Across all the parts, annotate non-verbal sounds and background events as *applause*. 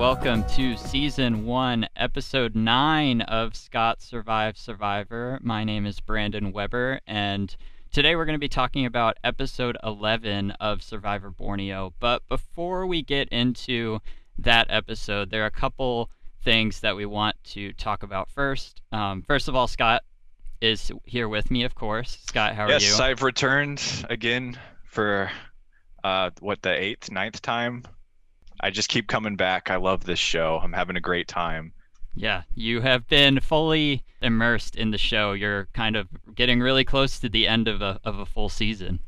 welcome to season one, episode nine of Scott Survive Survivor. My name is Brandon Weber, and today we're going to be talking about episode 11 of Survivor Borneo. But before we get into that episode, there are a couple things that we want to talk about first. Um, first of all, Scott is here with me, of course. Scott, how are yes, you? Yes, I've returned again for uh, what the eighth, ninth time. I just keep coming back. I love this show. I'm having a great time. Yeah, you have been fully immersed in the show. You're kind of getting really close to the end of a of a full season.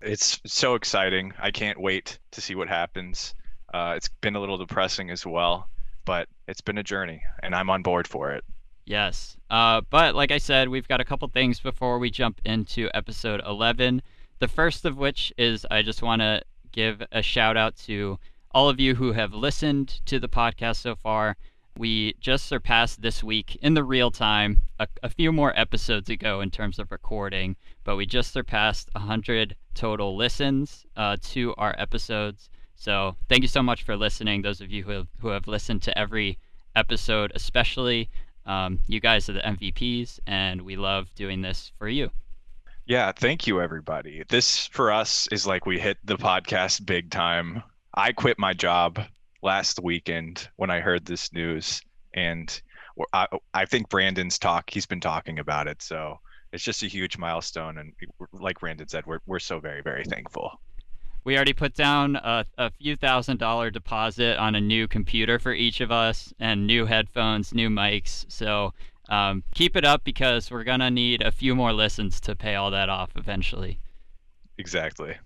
It's so exciting. I can't wait to see what happens. Uh, it's been a little depressing as well, but it's been a journey, and I'm on board for it. Yes. Uh, but like I said, we've got a couple things before we jump into episode 11. The first of which is I just want to give a shout out to all of you who have listened to the podcast so far. We just surpassed this week in the real time a, a, few more episodes ago in terms of recording, but we just surpassed 100 total listens uh, to our episodes. So thank you so much for listening. Those of you who have, who have listened to every episode, especially um, you guys are the MVPs, and we love doing this for you. Yeah, thank you, everybody. This for us is like we hit the podcast big time. I quit my job last weekend when I heard this news, and I, I think Brandon's talk. He's been talking about it, so it's just a huge milestone. And like Brandon said, we're we're so very very thankful. We already put down a, a few thousand dollar deposit on a new computer for each of us, and new headphones, new mics. So um, keep it up because we're gonna need a few more listens to pay all that off eventually. Exactly.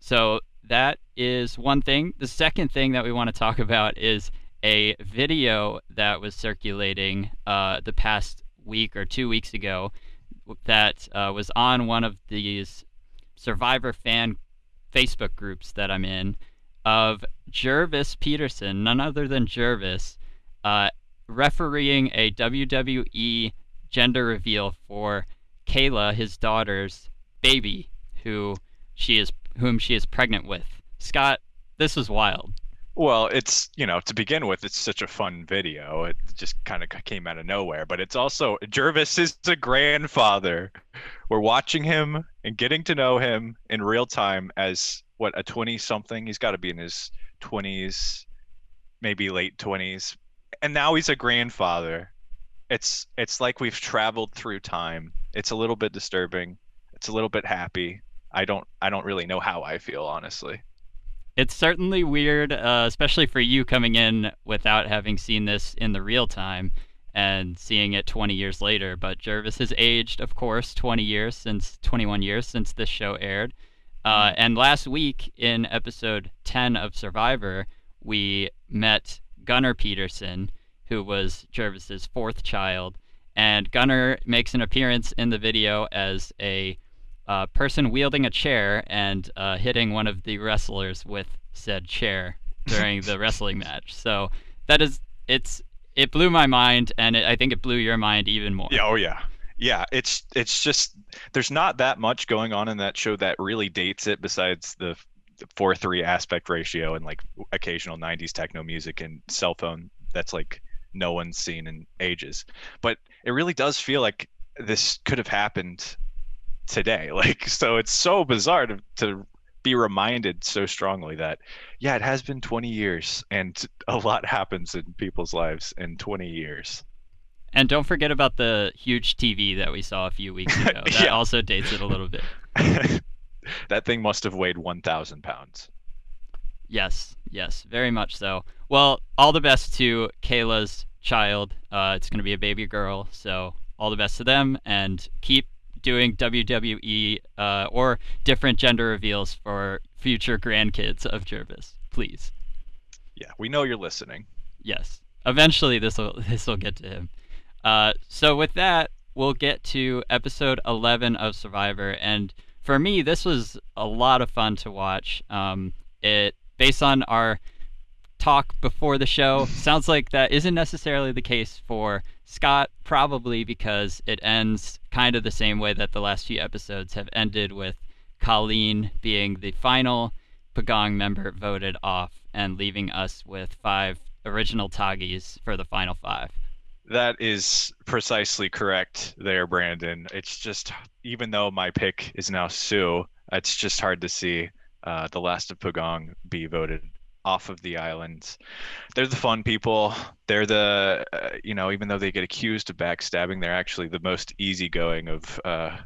So that is one thing. The second thing that we want to talk about is a video that was circulating uh, the past week or two weeks ago that uh, was on one of these Survivor fan Facebook groups that I'm in of Gervase Peterson, none other than Gervase, uh, refereeing a WWE gender reveal for Kayla, his daughter's baby, who she is whom she is pregnant with. Scott, this is wild. Well, it's, you know, to begin with, it's such a fun video. It just kind of came out of nowhere, but it's also Gervase is a grandfather. We're watching him and getting to know him in real time as what a 20 something. He's got to be in his 20s, maybe late 20s. And now he's a grandfather. It's it's like we've traveled through time. It's a little bit disturbing. It's a little bit happy. I don't I don't really know how I feel honestly. It's certainly weird, uh, especially for you coming in without having seen this in the real time and seeing it 20 years later. But Gervase has aged, of course, 20 years since 21 years since this show aired. Uh, and last week in episode 10 of Survivor, we met Gunnar Peterson, who was Gervase's fourth child. And Gunnar makes an appearance in the video as a uh, person wielding a chair and uh, hitting one of the wrestlers with said chair during the *laughs* wrestling match. So that is it's it blew my mind, and it, I think it blew your mind even more. Yeah. Oh yeah. Yeah. It's it's just there's not that much going on in that show that really dates it besides the four three aspect ratio and like occasional 90s techno music and cell phone that's like no one's seen in ages but it really does feel like this could have happened today. *laughs* Like, so it's so bizarre to, to be reminded so strongly that, yeah, it has been 20 years and *laughs* a lot happens in people's lives in 20 years. And don't forget about the huge TV that we saw a few weeks *laughs* ago. That yeah. also dates it a little bit. that thing must have weighed 1,000 pounds. Yes, yes, very much so. Well, all the best to Kayla's child. Uh, it's going to be a baby girl, so all the best to them, and keep doing WWE uh, or different gender reveals for future grandkids of Gervase, please. Yeah, we know you're listening. Yes, eventually this will this will get to him. Uh, so with that, we'll get to episode 11 of Survivor, and for me, this was a lot of fun to watch. Um, it based on our talk before the show, sounds like that isn't necessarily the case for Scott, probably because it ends kind of the same way that the last few episodes have ended with Colleen being the final Pagong member voted off and leaving us with five original Tagis for the final five. That is precisely correct there, Brandon. It's just, even though my pick is now Sue, it's just hard to see uh, the last of Pagong be voted off of the islands. They're the fun people. They're the, uh, you know, even though they get accused of backstabbing, they're actually the most easygoing of uh,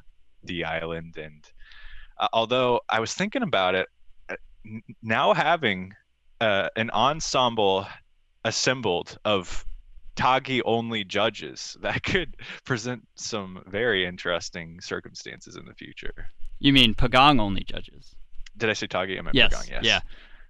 the island. And uh, although I was thinking about it, uh, now having uh, an ensemble assembled of Tagi only judges, *laughs* that could present some very interesting circumstances in the future. You mean Pagong only judges? Did I say Tagi? I meant yes. Pagong, yes. Yeah.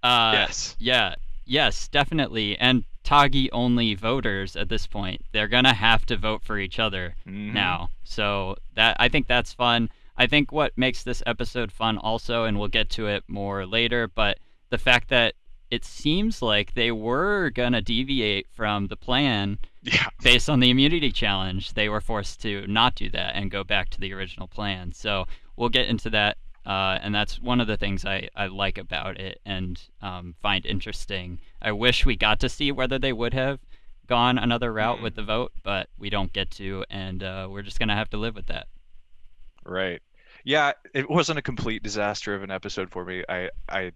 Uh, yes. Yeah. Yes, definitely. And Tagi only voters at this point. They're gonna have to vote for each other Mhm. now. So that I think that's fun. I think what makes this episode fun also, and we'll get to it more later, but the fact that it seems like they were gonna deviate from the plan Yeah. based on the immunity challenge, they were forced to not do that and go back to the original plan. So we'll get into that, uh, and that's one of the things I, I like about it and um, find interesting. I wish we got to see whether they would have gone another route with the vote, but we don't get to, and uh, we're just gonna have to live with that. Right. Yeah, it wasn't a complete disaster of an episode for me. I I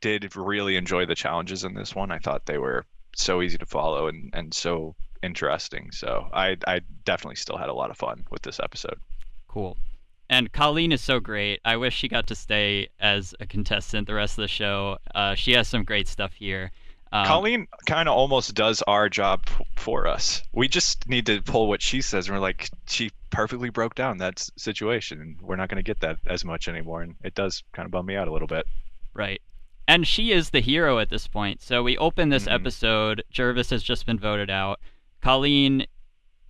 did really enjoy the challenges in this one. I thought they were so easy to follow and and so interesting. So I I definitely still had a lot of fun with this episode. Cool. And Colleen is so great. I wish she got to stay as a contestant the rest of the show. Uh, she has some great stuff here. Um, Colleen kind of almost does our job for us. We just need to pull what she says, and we're like, she perfectly broke down that s- situation, we're not going to get that as much anymore. And it does kind of bum me out a little bit. Right. And she is the hero at this point. So we open this Mhm. episode. Gervase has just been voted out. Colleen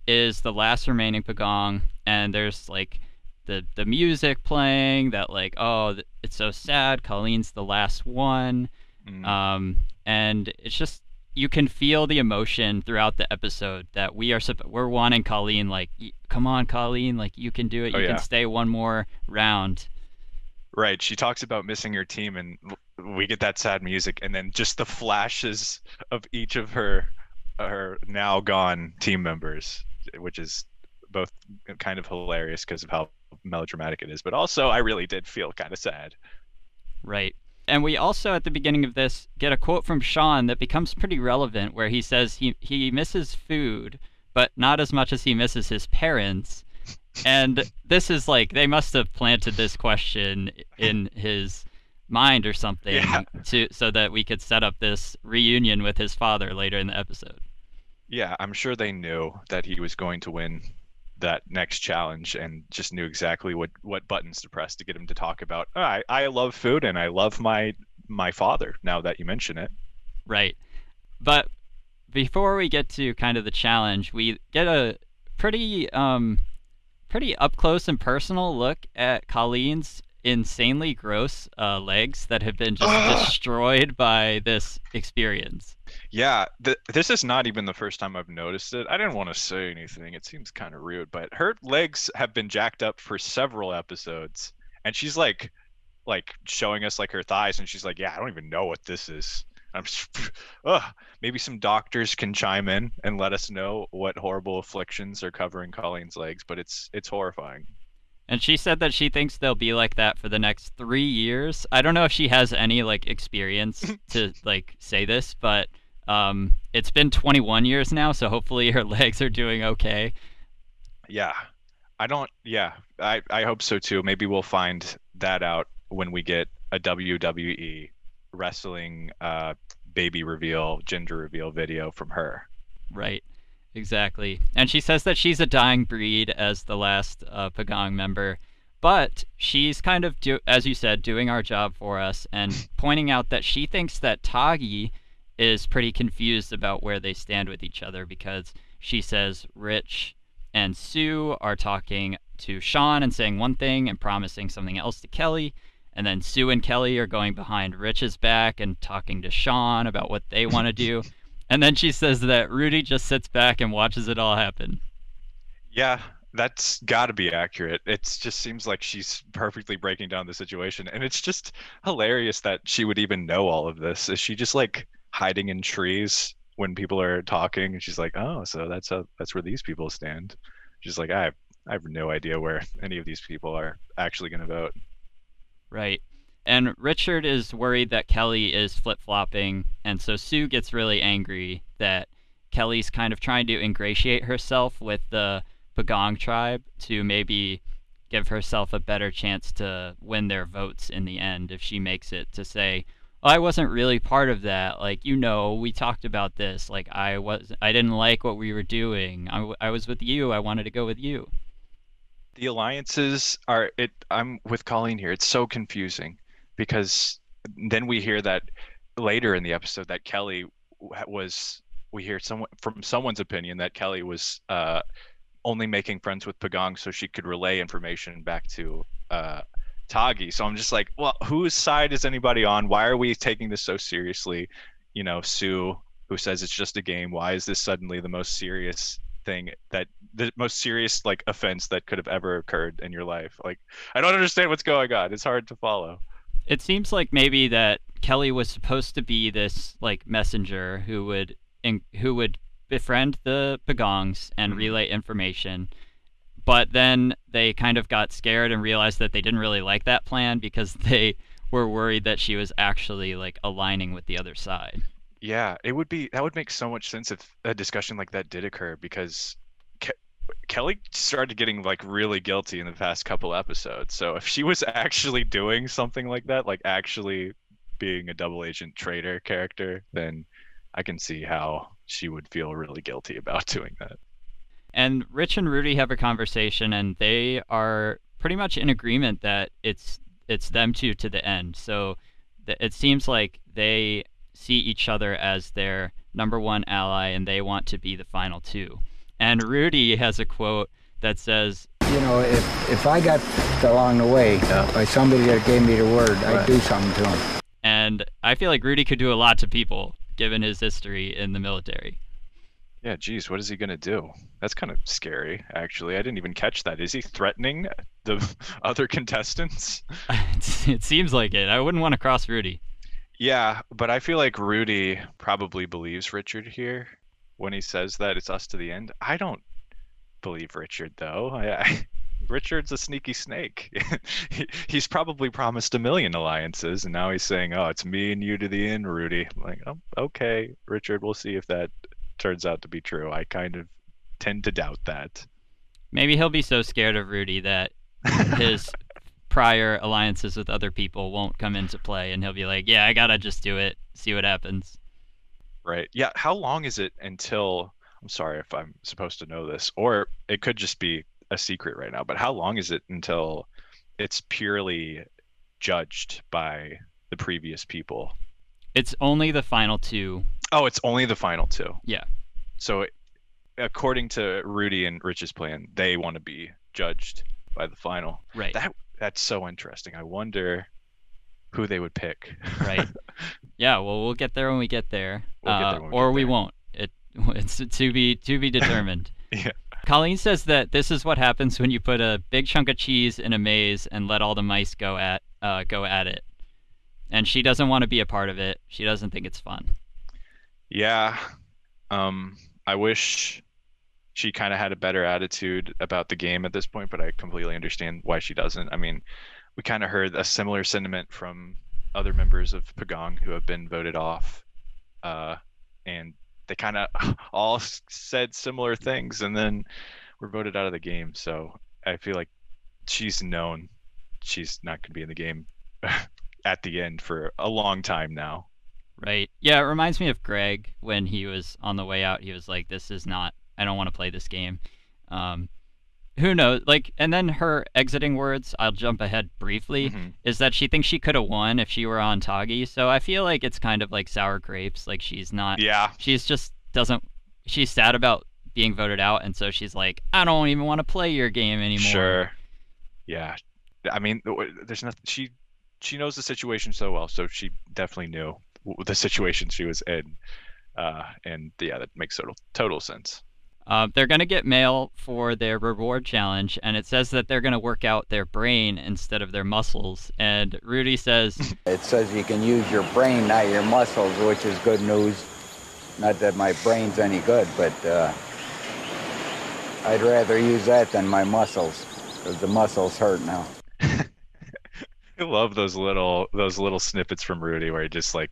is the last remaining Pagong, and there's like the the music playing that like oh it's so sad. Colleen's the last one, Mm. um, and it's just you can feel the emotion throughout the episode that we are we're wanting Colleen like come on Colleen like you can do it. Oh, You yeah. can stay one more round. Right. She talks about missing her team, and we get that sad music, and then just the flashes of each of her her now gone team members, which is both kind of hilarious because of how melodramatic it is, but also I really did feel kind of sad. Right. And we also, at the beginning of this, get a quote from Sean that becomes pretty relevant where he says he, he misses food, but not as much as he misses his parents. And this is like, they must have planted this question in his mind or something Yeah. to so that we could set up this reunion with his father later in the episode. Yeah, I'm sure they knew that he was going to win that next challenge and just knew exactly what what buttons to press to get him to talk about "Oh, I I love food and I love my my father now that you mention it. Right. But before we get to kind of the challenge, we get a pretty um pretty up close and personal look at Colleen's insanely gross uh, legs that have been just destroyed by this experience. Yeah, th- this is not even the first time I've noticed it. I didn't want to say anything. It seems kind of rude, but her legs have been jacked up for several episodes, and she's like, like showing us like her thighs, and she's like, "Yeah, I don't even know what this is." I'm just, *laughs* ugh. Maybe some doctors can chime in and let us know what horrible afflictions are covering Colleen's legs, but it's it's horrifying. And she said that she thinks they'll be like that for the next three years. I don't know if she has any like experience *laughs* to like say this, but um, it's been 21 years now, so hopefully her *laughs* legs are doing okay. Yeah, I don't. Yeah, I I hope so too. Maybe we'll find that out when we get a WWE wrestling uh, baby reveal, gender reveal video from her. Right. Exactly. And she says that she's a dying breed as the last uh, Pagong member, but she's kind of, do- as you said, doing our job for us and *laughs* pointing out that she thinks that Tagi is pretty confused about where they stand with each other because she says Rich and Sue are talking to Sean and saying one thing and promising something else to Kelly. And then Sue and Kelly are going behind Rich's back and talking to Sean about what they want to do. *laughs* And then she says that Rudy just sits back and watches it all happen. Yeah, that's got to be accurate. It just seems like she's perfectly breaking down the situation, and it's just hilarious that she would even know all of this. Is she just like hiding in trees when people are talking, and she's like, "Oh, so that's a that's where these people stand." She's like, "I I have no idea where *laughs* any of these people are actually going to vote." Right. And Richard is worried that Kelly is flip flopping, and so Sue gets really angry that Kelly's kind of trying to ingratiate herself with the Pagong tribe to maybe give herself a better chance to win their votes in the end if she makes it to say, I wasn't really part of that. Like, you know, we talked about this. Like, I was, I didn't like what we were doing. I, I was with you. I wanted to go with you. The alliances are it. I'm with Colleen here. It's so confusing because then we hear that later in the episode that Kelly was. We hear someone from someone's opinion that Kelly was uh, only making friends with Pagong so she could relay information back to uh, Tagi. So I'm just like, well, whose side is anybody on? Why are we taking this so seriously? You know, Sue, who says it's just a game. Why is this suddenly the most serious thing that the most serious like offense that could have ever occurred in your life? Like, I don't understand what's going on. It's hard to follow. It seems like maybe that Kelly was supposed to be this like messenger who would in, who would befriend the Pagongs and mm-hmm. relay information. But then they kind of got scared and realized that they didn't really like that plan because *laughs* they were worried that she was actually like aligning with the other side. Yeah, it would be that would make so much sense if a discussion like that did occur because Ke- Kelly started getting like really guilty in the past couple episodes. So if she was *laughs* actually doing something like that, like actually being a double agent traitor character, then I can see how she would feel really guilty about *laughs* doing that. And Rich and Rudy have a conversation, and they are pretty much in agreement that it's it's them two to the end. So th- it seems like they see each other as their number one ally, and they want to be the final two. And Rudy has a quote that says, "You know, if if I got along the way yeah. by somebody that gave me the word, right. I'd do something to him." And I feel like Rudy could do a lot to people given his history in the military. Yeah, geez, what is he gonna do? That's kind of scary, actually. I didn't even catch that. Is he threatening the *laughs* other contestants? *laughs* it seems like it. I wouldn't want to cross Rudy. Yeah, but I feel like Rudy probably believes Richard here when he says that it's us to the end. I don't believe Richard though. I, I *laughs* Richard's a sneaky snake. he, he's probably promised a million alliances, and now he's saying, "Oh, it's me and you to the end, Rudy." I'm like, oh, okay, Richard. We'll see if that turns out to be true. I kind of tend to doubt that. Maybe he'll be so scared of Rudy that his *laughs* prior alliances with other people won't come into play, and he'll be like, "Yeah, I gotta just do it, see what happens." Right. Yeah. How long is it until? I'm sorry if I'm supposed to know this, or it could just be a secret right now, but how long is it until it's purely judged by the previous people? It's only the final two. Oh, it's only the final two. Yeah. So, according to Rudy and Rich's plan, they want to be judged by the final. Right. That that's so interesting. I wonder who they would pick. right. *laughs* Yeah. Well, we'll get there when we get there, we'll uh, get there we or we there. won't. It *laughs* it's to be to be *laughs* determined. yeah. Colleen says that this is what happens when you put a big chunk of cheese in a maze and let all the mice go at uh, go at it. And she doesn't want to be a part of it. She doesn't think it's fun. Yeah. Um, I wish she kind of had a better attitude about the game at this point, but I completely understand why she doesn't. I mean, we kind of heard a similar sentiment from other members of Pagong who have been voted off. Uh, and they kind of *laughs* all said similar things and then were voted out of the game. So I feel like she's known she's not going to be in the game *laughs* at the end for a long time now. Right. Yeah, it reminds me of Greg when he was on the way out. He was like, "This is not. I don't want to play this game." Um, who knows? Like, and then her exiting words. I'll jump ahead briefly. Mm-hmm. Is that she thinks she could have won if she were on Tagi? So I feel like it's kind of like sour grapes. Like she's not. Yeah. She's just doesn't. She's sad about being voted out, and so she's like, I don't even want to play your game anymore. Sure. Yeah. I mean, there's nothing. She she knows the situation so well, so she definitely knew the situation she was in. Uh, and yeah, that makes total total sense. Uh, they're going to get mail for their reward challenge, and it says that they're going to work out their brain instead of their muscles. And Rudy says, *laughs* It says you can use your brain, not your muscles, which is good news. Not that my brain's any good, but uh, I'd rather use that than my muscles, because the muscles hurt now. *laughs* I love those little those little snippets from Rudy where he just like,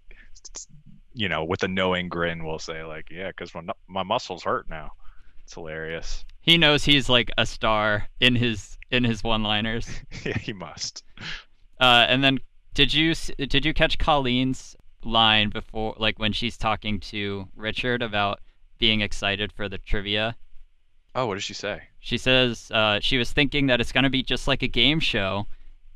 you know, with a knowing grin will say like, "Yeah, because my my muscles hurt now." It's hilarious. He knows he's like a star in his in his one-liners. *laughs* yeah, he must. Uh, and then did you did you catch Colleen's line before, like when she's talking to Richard about being excited for the trivia? Oh, what did she say? She says uh, she was thinking that it's gonna be just like a game show,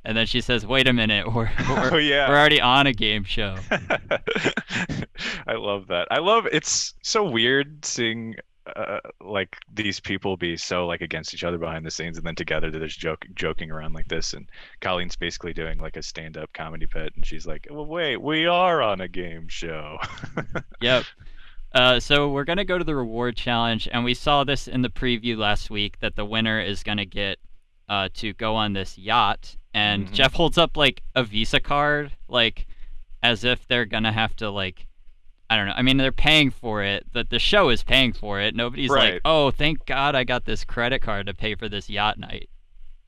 and then she says, "Wait a minute, we're *laughs* we're, oh, yeah. we're already on a game show." *laughs* I love that. I love it's so weird seeing uh, like these people be so like against each other behind the scenes and then together they're just joke, joking around like this and colleen's basically doing like a stand-up comedy bit and she's like well wait we are on a game show *laughs* yep uh, so we're going to go to the reward challenge and we saw this in the preview last week that the winner is going to get uh, to go on this yacht and mm-hmm. jeff holds up like a visa card like as if they're going to have to like I don't know. I mean, they're paying for it. The the show is paying for it. Nobody's right. like, "Oh, thank God I got this credit card to pay for this yacht night."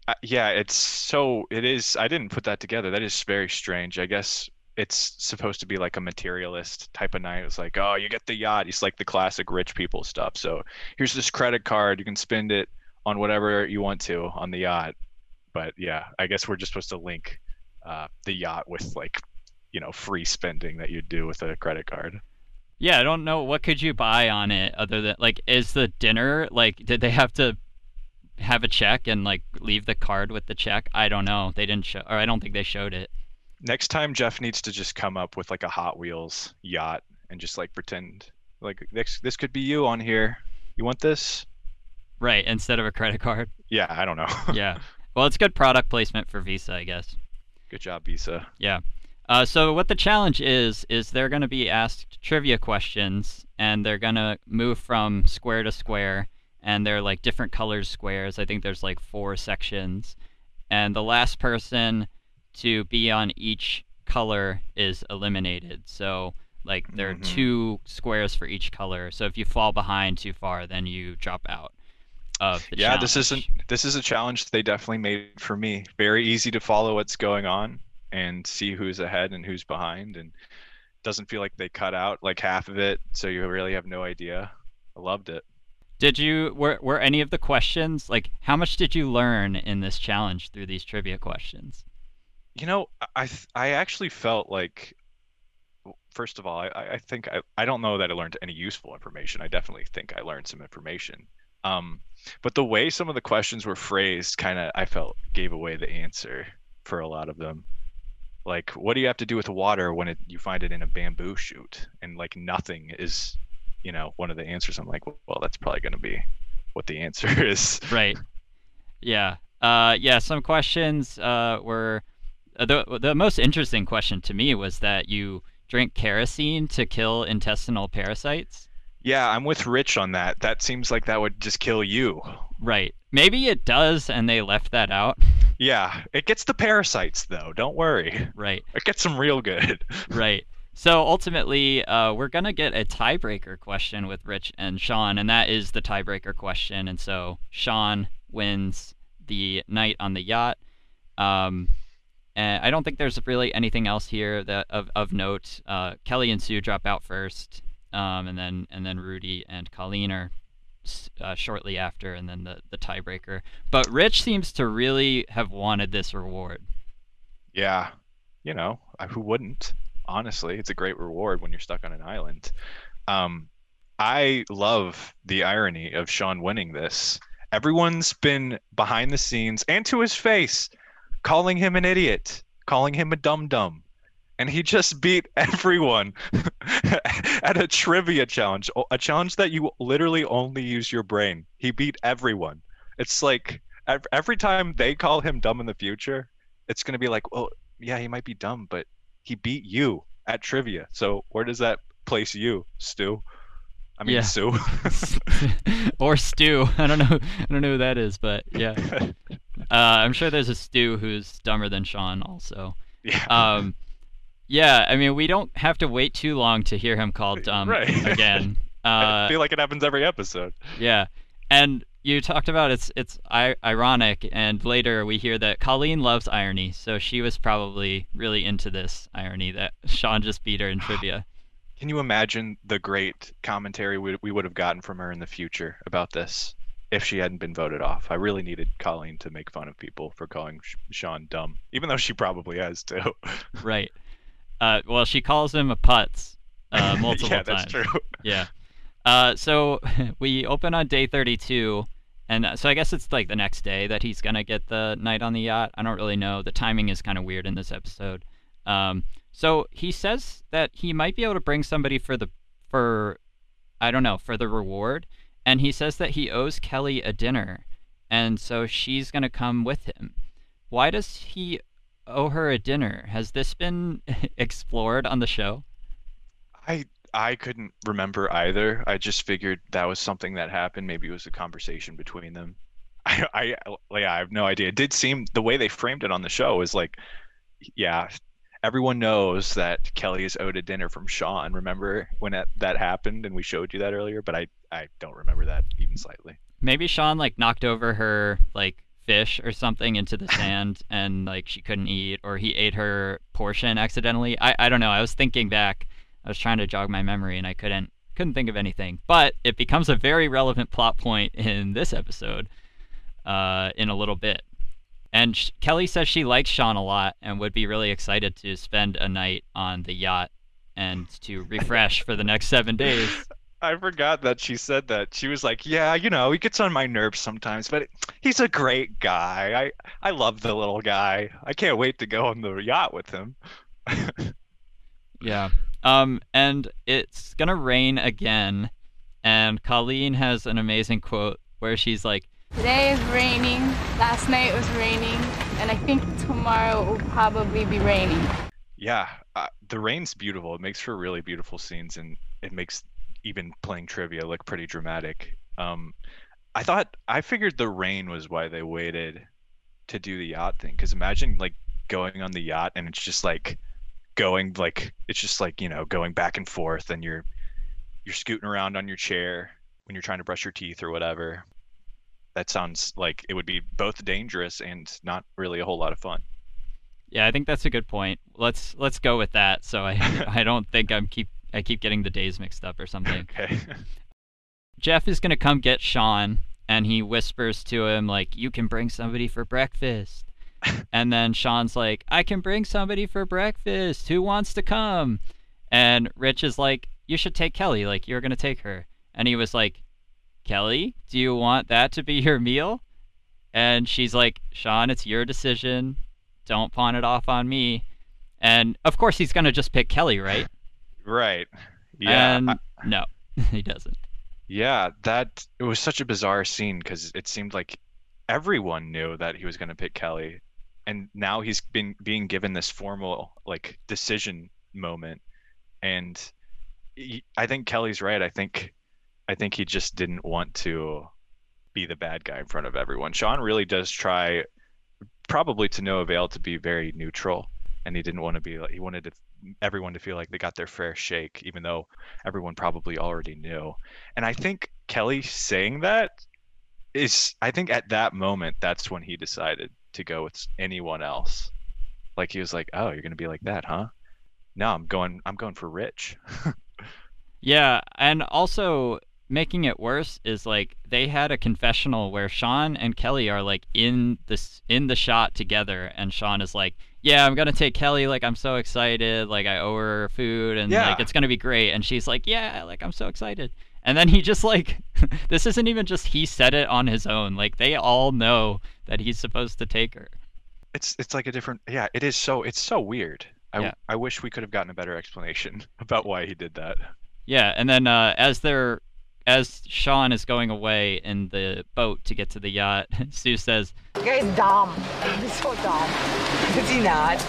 Uh, yeah, it's so it is. I didn't put that together. That is very strange. I guess it's supposed to be like a materialist type of night. It's like, oh, you get the yacht. It's like the classic rich people stuff. So here's this credit card. You can spend it on whatever you want to on the yacht. But yeah, I guess we're just supposed to link uh, the yacht with like you know free spending that you'd do with a credit card. Yeah, I don't know what could you buy on it other than like is the dinner like did they have to have a check and like leave the card with the check? I don't know. They didn't show or I don't think they showed it. Next time Jeff needs to just come up with like a Hot Wheels yacht and just like pretend like this this could be you on here. You want this? Right, instead of a credit card. Yeah, I don't know. yeah. *laughs* Well, it's good product placement for Visa, I guess. Good job, Visa. Yeah. Uh, so what the challenge is is they're going to be asked trivia questions, and they're going to move from square to square, and they're like different colors squares. I think there's like four sections, and the last person to be on each color is eliminated. So like there mm-hmm. are two squares for each color. So if you fall behind too far, then you drop out. Of the yeah, challenge. this isn't this is a challenge they definitely made for me. Very easy to follow what's going on and see who's ahead and who's behind and doesn't feel like they cut out like half of it so you really have no idea. I loved it. Did you were were any of the questions like how much did you learn in this challenge through these trivia questions? You know i i actually felt like first of all i i think i, I don't know that i learned any useful information. I definitely think i learned some information. Um but the way some of the questions were phrased kind of i felt gave away the answer for a lot of them like what do you have to do with water when it, you find it in a bamboo shoot and like nothing is you know one of the answers. I'm like well that's probably going to be what the answer *laughs* is. Right. Yeah. Uh yeah some questions uh were uh, the the most interesting question to me was that you drink kerosene to kill intestinal parasites. Yeah i'm with rich on that. That seems like that would just kill you. Right maybe it does and they left that out yeah, it gets the parasites though. Don't worry. Right. It gets them real good. *laughs* right. So ultimately, uh, we're gonna get a tiebreaker question with Rich and Sean, and that is the tiebreaker question. And so Sean wins the night on the yacht. Um, and I don't think there's really anything else here that of, of note. Uh, Kelly and Sue drop out first, um, and then and then Rudy and Colleen are uh, shortly after, and then the the tiebreaker. But Rich seems to really have wanted this reward. Yeah, you know who wouldn't? Honestly, it's a great reward when you're stuck on an island. Um, I love the irony of Sean winning this. Everyone's been behind the scenes and to his face calling him an idiot, calling him a dum dum, and he just beat *laughs* everyone *laughs* at a trivia challenge, a challenge that you literally only use your brain. He beat everyone. It's like every time they call him dumb in the future, it's going to be like, well, yeah, he might be dumb, but he beat you at trivia. So where does that place you, Stu? I mean, yeah. Sue. *laughs* or Stu. I don't know. I don't know who that is, but yeah. Uh, I'm sure there's a Stu who's dumber than Sean, also. Yeah. Um, Yeah, I mean, we don't have to wait too long to hear him called dumb *laughs* Right. again. *laughs* I Uh, feel like it happens every episode. yeah, and you talked about it's it's I- ironic, and later we hear that Colleen loves irony, so she was probably really into this irony that Sean just beat her in *sighs* trivia. Can you imagine the great commentary we, we would have gotten from her in the future about this if she hadn't been voted off? I really needed Colleen to make fun of people for calling Sean dumb, even though she probably has too. Right. Uh, well, she calls him a putz uh, *laughs* multiple yeah, times. that's true. *laughs* Yeah. Uh, so *laughs* we open on day 32, and uh, so I guess it's like the next day that he's gonna get the night on the yacht. I don't really know. The timing is kind of weird in this episode. Um, so he says that he might be able to bring somebody for the for I don't know for the reward, and he says that he owes Kelly a dinner, and so she's gonna come with him. Why does he owe her a dinner? Has this been *laughs* explored on the show? I I couldn't remember either. I just figured that was something that happened. Maybe it was a conversation between them. *laughs* I, I yeah, I have no idea. It did seem the way they framed it on the show is like, yeah, everyone knows that Kelly is owed a dinner from Sean. Remember when that, that happened and we showed you that earlier? But I I don't remember that even slightly. Maybe Sean like knocked over her like fish or something into the *laughs* sand and like she couldn't eat or he ate her portion accidentally. I, I don't know. I was thinking back. I was trying to jog my memory and I couldn't couldn't think of anything. But it becomes a very relevant plot point in this episode uh, in a little bit. And sh- Kelly says she likes Sean a lot and would be really excited to spend a night on the yacht and to *laughs* refresh for the next seven days. I forgot that she said that. She was like, "Yeah, you know, he gets on my nerves sometimes, but he's a great guy. I I love the little guy. I can't wait to go on the yacht with him." *laughs* Yeah. Um, and it's gonna rain again, and Colleen has an amazing quote where she's like, Today is raining. Last night was raining, and I think tomorrow will probably be raining. Yeah, uh, the rain's beautiful. It makes for really beautiful scenes, and it makes even playing trivia look pretty dramatic. Um, I thought I figured the rain was why they waited to do the yacht thing. Because imagine like going on the yacht and it's just like going like it's just like you know going back and forth, and you're you're scooting around on your chair when you're trying to brush your teeth or whatever. That sounds like it would be both dangerous and not really a whole lot of fun. "Yeah, I think that's a good point. Let's let's go with that." So I *laughs* I don't think I'm keep I keep getting the days mixed up or something. Okay. *laughs* Jeff is gonna come get Sean, and he whispers to him like, "You can bring somebody for breakfast." *laughs* and then Sean's like, "I can bring somebody for breakfast. Who wants to come?" And Rich is like, "You should take Kelly. Like you're gonna take her." And he was like, "Kelly, do you want that to be your meal?" And she's like, "Sean, it's your decision. Don't pawn it off on me." And of course, he's gonna just pick Kelly, right? Right. Yeah. And I- no, *laughs* he doesn't. Yeah, that it was such a bizarre scene because it seemed like everyone knew that he was going to pick Kelly, and now he's been being given this formal like decision moment, and he- I think Kelly's right. I think I think he just didn't want to be the bad guy in front of everyone. Sean really does try, probably to no avail, to be very neutral, and he didn't want to be like he wanted to, everyone to feel like they got their fair shake, even though everyone probably already knew. And I think Kelly saying that is, I think at that moment, that's when he decided to go with anyone else. Like he was like, "Oh, you're gonna be like that, huh?" No, I'm going. I'm going for Rich. *laughs* Yeah, and also making it worse is like they had a confessional where Sean and Kelly are like in this in the shot together and Sean is like, "Yeah, I'm to take Kelly like I'm so excited, like I owe her food and Yeah. like it's to be great." And she's like, "Yeah, like I'm so excited." And then he just like *laughs* this isn't even just he said it on his own. Like they all know that he's supposed to take her. It's it's like a different. Yeah, it is so. It's so weird. I Yeah. I wish we could have gotten a better explanation *laughs* about why he did that. Yeah, and then uh, as they're as Sean is going away in the boat to get to the yacht, *laughs* Sue says, The guy's dumb. *laughs* He's so dumb. Is he not?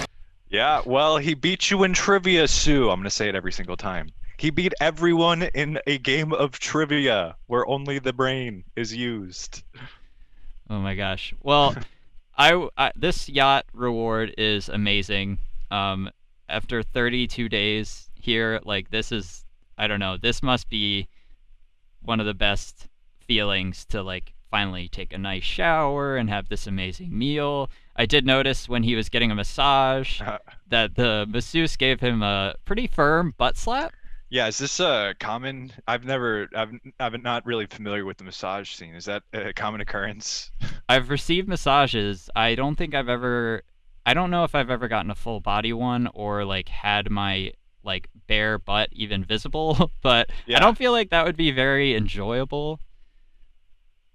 Yeah, well, he beat you in trivia, Sue. I'm gonna say it every single time. He beat everyone in a game of trivia where only the brain is used. Oh my gosh. Well, *laughs* I, I this yacht reward is amazing. Um, after 32 days here, like this is I don't know, this must be one of the best feelings to like finally take a nice shower and have this amazing meal. I did notice when he was getting a massage Uh, that the masseuse gave him a pretty firm butt slap. yeah, is this a common? I've never, I've, I'm not really familiar with the massage scene. Is that a common occurrence? *laughs* I've received massages. I don't think I've ever I don't know if I've ever gotten a full body one or like had my like bare butt even visible, *laughs* but I don't feel like that would be very enjoyable.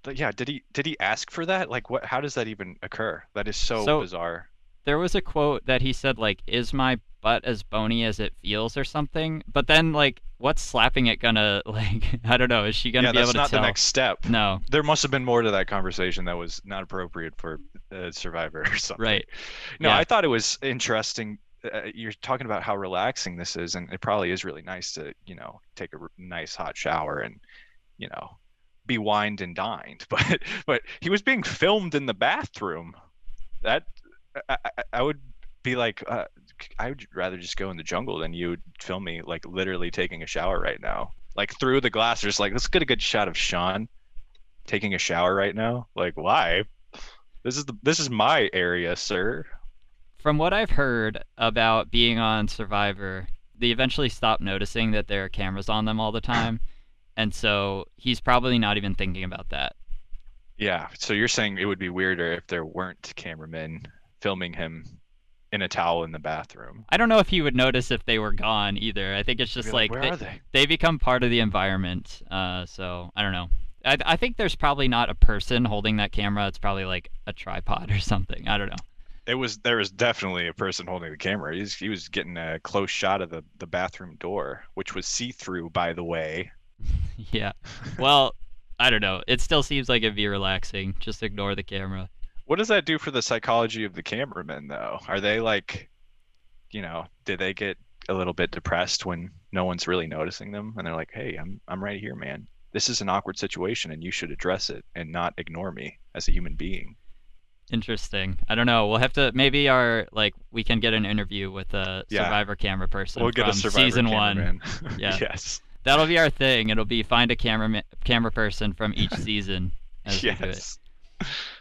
But yeah, did he, did he ask for that? Like, what? How does that even occur? That is so, So- bizarre. There was a quote that he said like is my butt as bony as it feels or something. But then like what's slapping it gonna *laughs* like I don't know, is she gonna Yeah, be able to that's not the next step. No. There must have been more to that conversation that was not appropriate for uh, Survivor *laughs* or something. Right. No, Yeah. I thought it was interesting. Uh, you're talking about how relaxing this is, and it probably is really nice to, you know, take a nice hot shower and, you know, be wined and dined. *laughs* But but he was being filmed in the bathroom. That I, I, would be like, uh, I would rather just go in the jungle than you film me like literally taking a shower right now, like through the glass. just like, let's get a good shot of Sean taking a shower right now. Like, why? This is the this is my area, sir. From what I've heard about being on Survivor, they eventually stop noticing that there are cameras on them all the time. And so he's probably not even thinking about that. Yeah. So you're saying it would be weirder if there weren't cameramen filming him in a towel in the bathroom. I don't know if he would notice if they were gone either. I think it's just Be like, where they, are they? they become part of the environment. Uh, so I don't know. I, I think there's probably not a person holding that camera. It's probably like a tripod or something. I don't know. It was there was definitely a person holding the camera. He's, he was getting a close shot of the the bathroom door, which was see through, by the way. *laughs* yeah. Well, I don't know. It still seems like it'd be relaxing. Just ignore the camera. What does that do for the psychology of the cameramen, though? Are they like, you know, did they get a little bit depressed when no one's really noticing them, and they're like, "Hey, I'm I'm right here, man. This is an awkward situation, and you should address it and not ignore me as a human being." Interesting. I don't know. We'll have to maybe our like we can get an interview with a Yeah. Survivor camera person We'll get a from survivor season one. cameraman. *laughs* *laughs* Yeah. yes. That'll be our thing. It'll be find a camera camera person from each *laughs* season as we do it. Yes.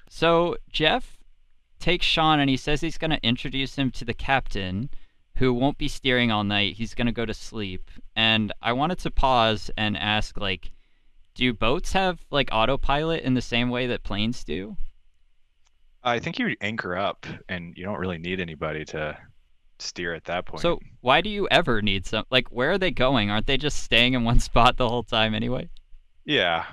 So Jeff takes Sean and he says he's going to introduce him to the captain, who won't be steering all night. He's going to go to sleep. And I wanted to pause and ask, like, do boats have like autopilot in the same way that planes do? I think you anchor up, and you don't really need anybody to steer at that point. So why do you ever need some? Like, where are they going? Aren't they just staying in one *laughs* spot the whole time anyway? yeah,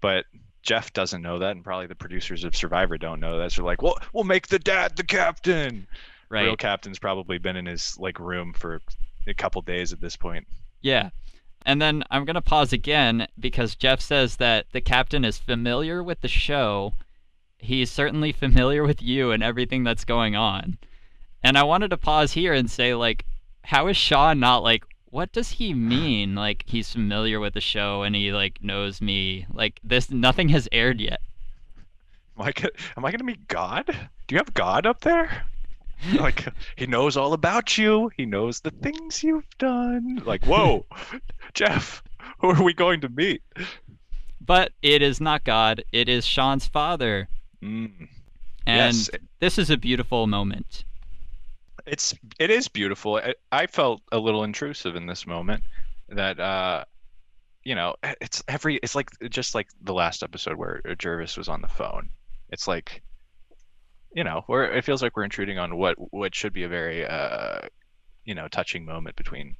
but Jeff doesn't know that, and probably the producers of Survivor don't know that. So they're like, "Well, we'll make the dad the captain." Right. Real captain's probably been in his like room for a couple days at this point. Yeah. And then I'm going to pause again because Jeff says that the captain is familiar with the show. He's certainly familiar with you and everything that's going on. And I wanted to pause here and say, like, how is Sean not like, what does he mean? Like, he's familiar with the show and he, like, knows me. Like, this, nothing has aired yet. Am I am I gonna meet God? Do you have God up there? *laughs* like he knows all about you. He knows the things you've done. Like, whoa, *laughs* Jeff, who are we going to meet? But it is not God, it is Sean's father. Mm. And Yes. this is a beautiful moment. it's it is beautiful. I, I felt a little intrusive in this moment. That uh, you know, it's every it's like just like the last episode where Gervase was on the phone. It's like, you know, where it feels like we're intruding on what what should be a very uh, you know, touching moment between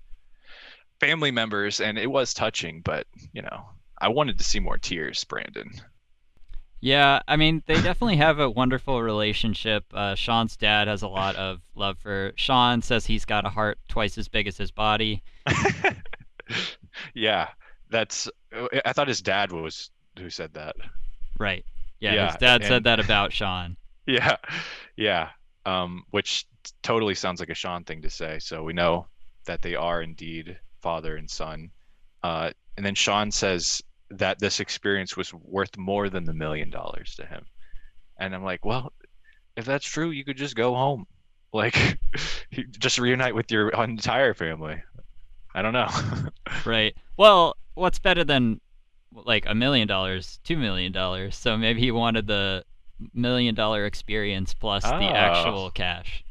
family members, and it was touching, but you know, I wanted to see more tears, Brandon. Yeah, I mean, they definitely have a wonderful relationship. Uh, Sean's dad has a lot of love for Sean. Says he's got a heart twice as big as his body. *laughs* yeah, that's. I thought his dad was who said that. Right. Yeah, Yeah, his dad said that about Sean. *laughs* Yeah, yeah. Um, which totally sounds like a Sean thing to say. So we know that they are indeed father and son. Uh, and then Sean says that this experience was worth more than the million dollars to him. And I'm like, well, if that's true, you could just go home. *laughs* Like, just reunite with your entire family. I don't know. *laughs* Right. Well, what's better than like a million dollars, two million dollars? So maybe he wanted the million dollar experience plus the Oh. actual cash.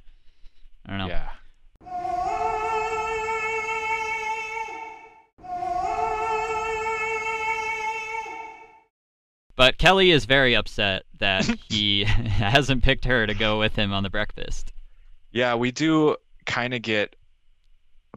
I don't know. yeah. But Kelly is very upset that *laughs* he *laughs* hasn't picked her to go with him on the breakfast. Yeah, we do kind of get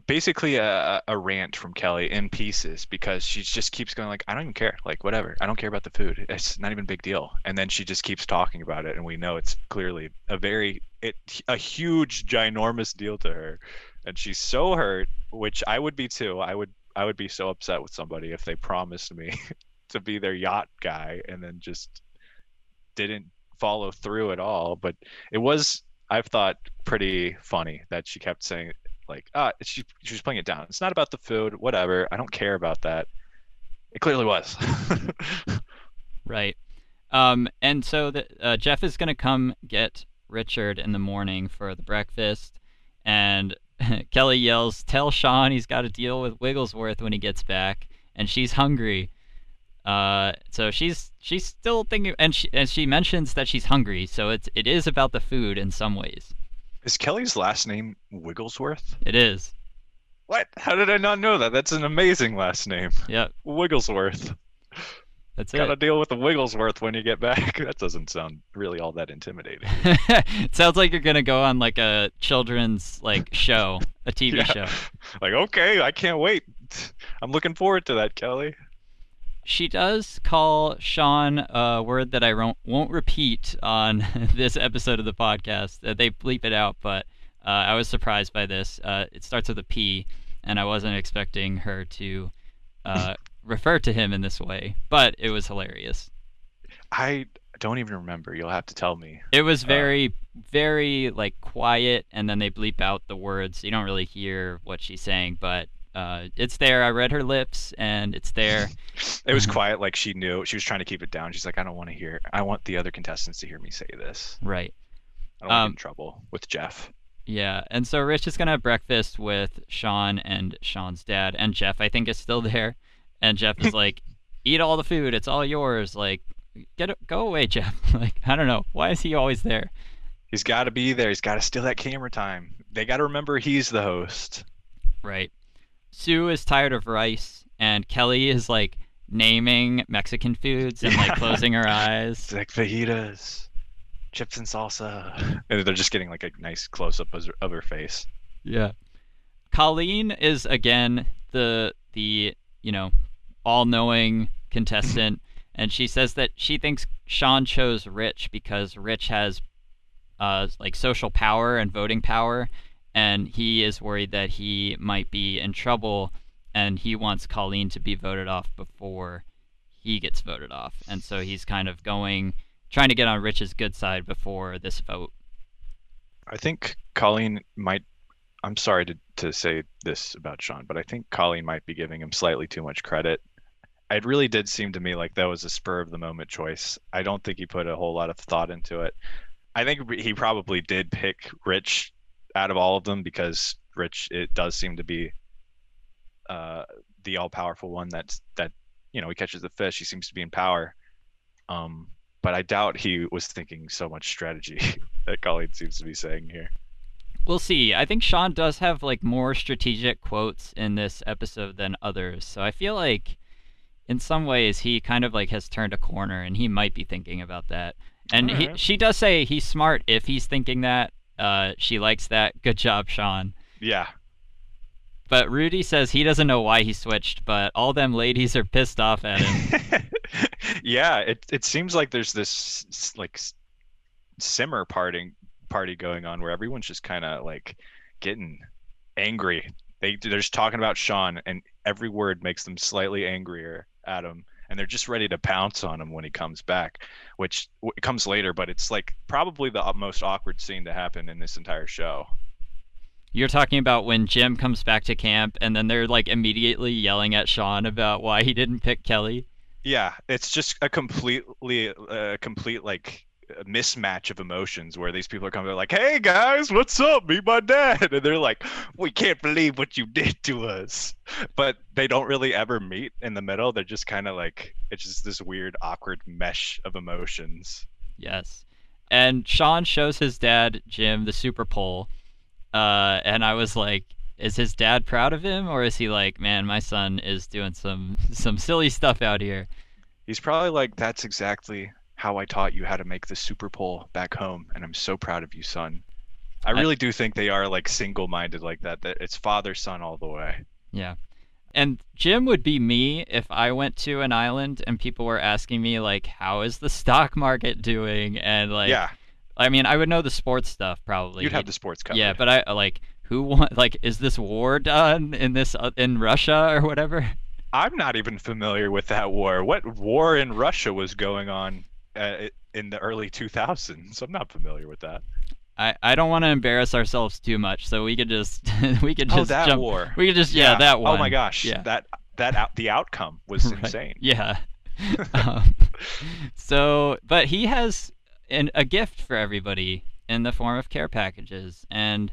basically a, a rant from Kelly in pieces because she just keeps going like, I don't even care. Like, whatever. I don't care about the food. It's not even a big deal. And then she just keeps talking about it, and we know it's clearly a very it a huge, ginormous deal to her. And she's so hurt, which I would be too. I would I would be so upset with somebody if they promised me *laughs* to be their yacht guy and then just didn't follow through at all. But it was I've thought pretty funny that she kept saying like ah she she was playing it down. It's not about the food, whatever. I don't care about that. It clearly was. *laughs* Right. Um, and so the, uh, Jeff is going to come get Richard in the morning for the breakfast. And *laughs* Kelly yells, Tell Sean he's got to deal with Wiglesworth when he gets back. And she's hungry. Uh, so she's she's still thinking, and she and she mentions that she's hungry. So it's it is about the food in some ways. Is Kelly's last name Wiglesworth? It is. What? How did I not know that? That's an amazing last name. Yep. Wiglesworth. That's Gotta it. deal with the Wiglesworth when you get back. *laughs* That doesn't sound really all that intimidating. *laughs* it sounds like you're gonna go on like a children's like show, a TV *laughs* Yeah. show. Like, okay, I can't wait. I'm looking forward to that, Kelly. She does call Sean a word that I won't, repeat on *laughs* this episode of the podcast. Uh, they bleep it out, but uh, I was surprised by this. Uh, it starts with a P, and I wasn't expecting her to uh, *laughs* refer to him in this way, but it was hilarious. I don't even remember. You'll have to tell me. It was Uh. very, very like quiet, and then they bleep out the words. You don't really hear what she's saying, but uh, it's there. I read her lips, and it's there. *laughs* It was Mhm. quiet, like she knew. She was trying to keep it down. She's like, I don't want to hear. I want the other contestants to hear me say this. right. I don't want to Um, get in trouble with Jeff. Yeah, and so Rich is gonna have breakfast with Sean and Sean's dad, and Jeff I think is still there, and Jeff is *laughs* like, "Eat all the food, it's all yours." Like, get it, go away, Jeff. *laughs* like, I don't know, why is he always there? He's got to be there. He's got to steal that camera time. They got to remember he's the host. Right. Sue is tired of rice, and Kelly is like naming Mexican foods and like closing her It's *laughs* eyes. like fajitas, chips and salsa, *laughs* and they're just getting like a nice close up of of her face. Yeah. Colleen is again the the you know all-knowing contestant, *laughs* and she says that she thinks Sean chose Rich because Rich has uh like social power and voting power, and he is worried that he might be in trouble, and he wants Colleen to be voted off before he gets voted off, and so he's kind of going trying to get on Rich's good side before this vote. I think Colleen might. I'm sorry to, to say this about Sean, but I think Colleen might be giving him slightly too much credit. It really did seem to me like that was a spur of the moment choice. I don't think he put a whole lot of thought into it. I think he probably did pick Rich out of all of them because Rich it does seem to be uh, the all powerful one that's that you know he catches the fish. He seems to be in power. Um, but I doubt he was thinking so much strategy *laughs* that Colleen seems to be saying here. We'll see. I think Sean does have like more strategic quotes in this episode than others. So I feel like in some ways he kind of like has turned a corner and he might be thinking about that. And he, she does say he's smart if he's thinking that. Uh, she likes that. Good job, Sean. Yeah, But Rudy says he doesn't know why he switched, but all them ladies are pissed off at him. *laughs* yeah. It it seems like there's this like simmer parting party going on where everyone's just kind of like getting angry. They they're just talking about Sean, and every word makes them slightly angrier at him, and they're just ready to pounce on him when he comes back, which w- comes later. But it's like probably the most awkward scene to happen in this entire show. You're talking about when Jim comes back to camp and then they're like immediately yelling at Sean about why he didn't pick Kelly. Yeah, it's just a completely, uh, complete like a mismatch of emotions where these people are coming they're like hey guys what's up meet my dad and they're like we can't believe what you did to us but they don't really ever meet in the middle they're just kind of like it's just this weird awkward mesh of emotions Yes. And Sean shows his dad, Jim, the super pole. Uh, and I was like, is his dad proud of him or is he like, man, my son is doing some some silly stuff out here? he's probably like that's exactly how i taught you how to make the super pole back home and i'm so proud of you son i I- really do think they are like single-minded like that that it's father son all the way Yeah. And Jim would be me if I went to an island and people were asking me like, how is the stock market doing? And like, yeah I mean, I would know the sports stuff probably. you'd have the sports covered Yeah, but I like who want like is this war done in this uh, in Russia or whatever? I'm not even familiar with that war. What war in Russia was going on uh, in the early 2000s? I'm not familiar with that. I, I don't want to embarrass ourselves too much, so we could just *laughs* we could just Oh, just that jump. war. We could just yeah, that one. Oh my gosh, Yeah. that that out, the outcome *laughs* was Right. insane. Yeah. *laughs* um, so, but he has an, a gift for everybody in the form of care packages, and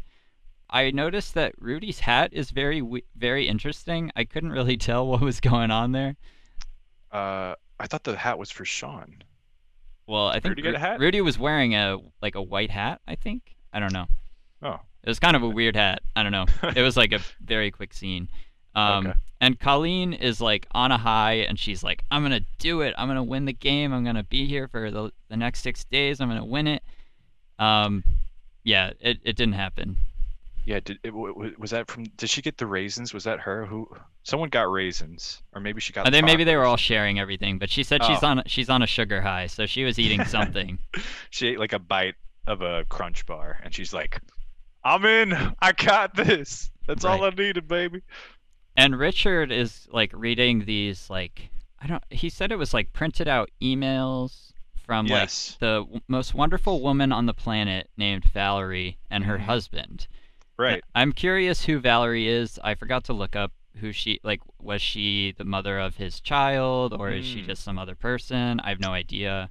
I noticed that Rudy's hat is very very interesting. I couldn't really tell what was going on there. Uh, I thought the hat was for Sean. Well, I think Rudy a hat? Rudy was wearing a like a white hat. I think I don't know. Oh, It was kind of a weird hat. I don't know. *laughs* It was like a very quick scene. Um, Okay. And Colleen is like on a high, and she's like, "I'm gonna do it. I'm gonna win the game. I'm gonna be here for the the next six days. I'm gonna win it." Um, yeah, it, it didn't happen. yeah. Did it, was that from? Did she get the raisins? Was that her? Who? Someone got raisins, or maybe she got. And then maybe they were all sharing everything, but she said she's Oh. on she's on a sugar high, so she was eating *laughs* something. She ate like a bite of a crunch bar, and she's like, "I'm in. I got this. That's all I needed, baby." and Richard is like reading these like I don't. He said it was like printed out emails from Yes. like the w- most wonderful woman on the planet named Valerie and her Mhm. husband. Right. I'm curious who Valerie is. I forgot to look up who she like. Was she the mother of his child, or is she Mm. just some other person? I have no idea.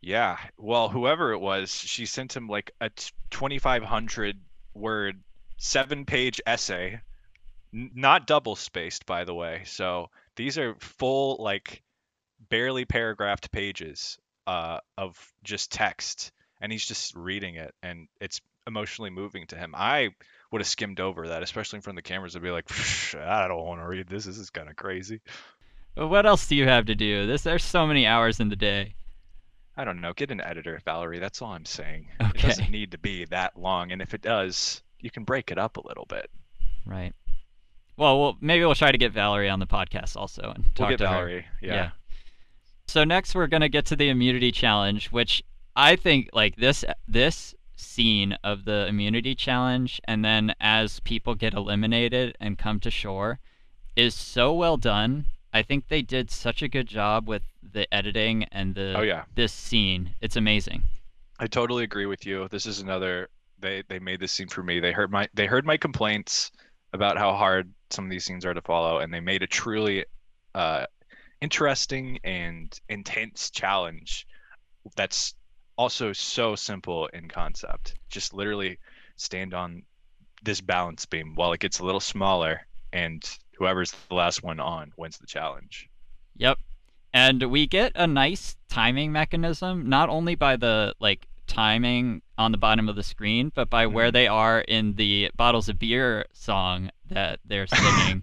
Yeah. Well, whoever it was, she sent him like a 2,500 word, seven page essay, N- not double spaced, by the way. So these are full, like, barely paragraphed pages uh, of just text. And he's just reading it, and it's emotionally moving to him. I would have skimmed over that, especially in front of the cameras, I'd be like, I don't want to read this. This is kind of crazy. But what else do you have to do? This there's so many hours in the day. I don't know. Get an editor, Valerie. That's all I'm saying. Okay. It doesn't need to be that long, and if it does, you can break it up a little bit. Right. Well, we'll maybe we'll try to get Valerie on the podcast also and talk We'll get to her. Valerie. Yeah. So next we're gonna get to the immunity challenge, which I think like this this scene of the immunity challenge, and then as people get eliminated and come to shore, is so well done. I think they did such a good job with the editing and the Oh yeah. this scene. It's amazing. I totally agree with you. This is another they they made this scene for me. They heard my they heard my complaints about how hard some of these scenes are to follow and they made a truly uh interesting and intense challenge that's also so simple in concept. Just literally stand on this balance beam while it gets a little smaller and whoever's the last one on wins the challenge. Yep. And we get a nice timing mechanism, not only by the like timing on the bottom of the screen, but by where Mhm. they are in the bottles of beer song that they're *laughs* singing.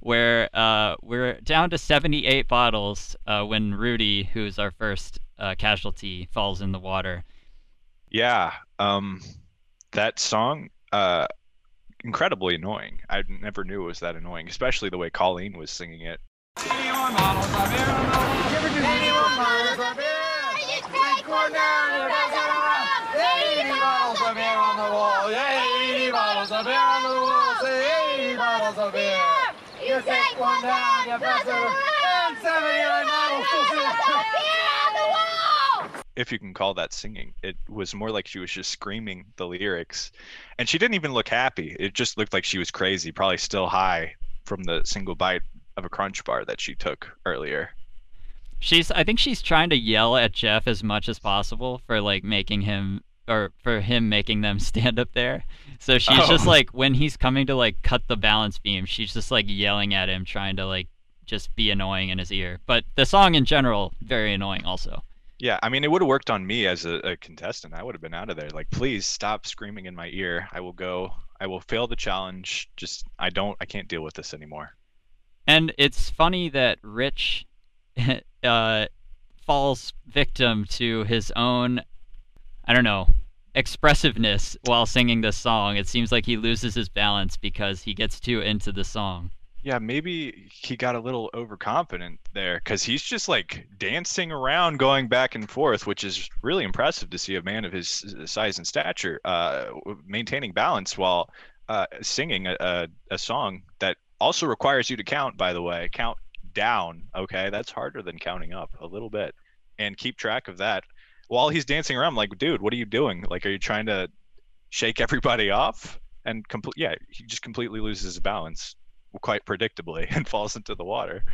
where uh, we're down to 78 bottles uh, when Rudy, who's our first uh, casualty, falls in the water. Yeah, um, that song, uh, incredibly annoying. I never knew it was that annoying, especially the way Colleen was singing it. You take one down, you pass it around, 79 models If you can call that singing, it was more like she was just screaming the lyrics, and she didn't even look happy. It just looked like she was crazy, probably still high from the single bite of a crunch bar that she took earlier. She's I think she's trying to yell at Jeff as much as possible for like making him or for him making them *laughs* stand up there. So she's just Oh. like when he's coming to like cut the balance beam, she's just like yelling at him trying to like just be annoying in his ear. But the song in general very annoying also. Yeah, I mean, it would have worked on me as a, a contestant. I would have been out of there. Like, please stop screaming in my ear. I will go. I will fail the challenge. Just, I don't. I can't deal with this anymore. And it's funny that Rich *laughs* uh, falls victim to his own, I don't know, expressiveness while singing this song. It seems like he loses his balance because he gets too into the song. Yeah, maybe he got a little overconfident there because he's just like dancing around, going back and forth, which is really impressive to see a man of his size and stature uh, maintaining balance while uh, singing a, a, a song that also requires you to count, by the way. Count down, okay? That's harder than counting up a little bit. And keep track of that. While he's dancing around, I'm like, dude, what are you doing? Like, are you trying to shake everybody off? And complete, yeah, he just completely loses his balance quite predictably *laughs* and falls into the water.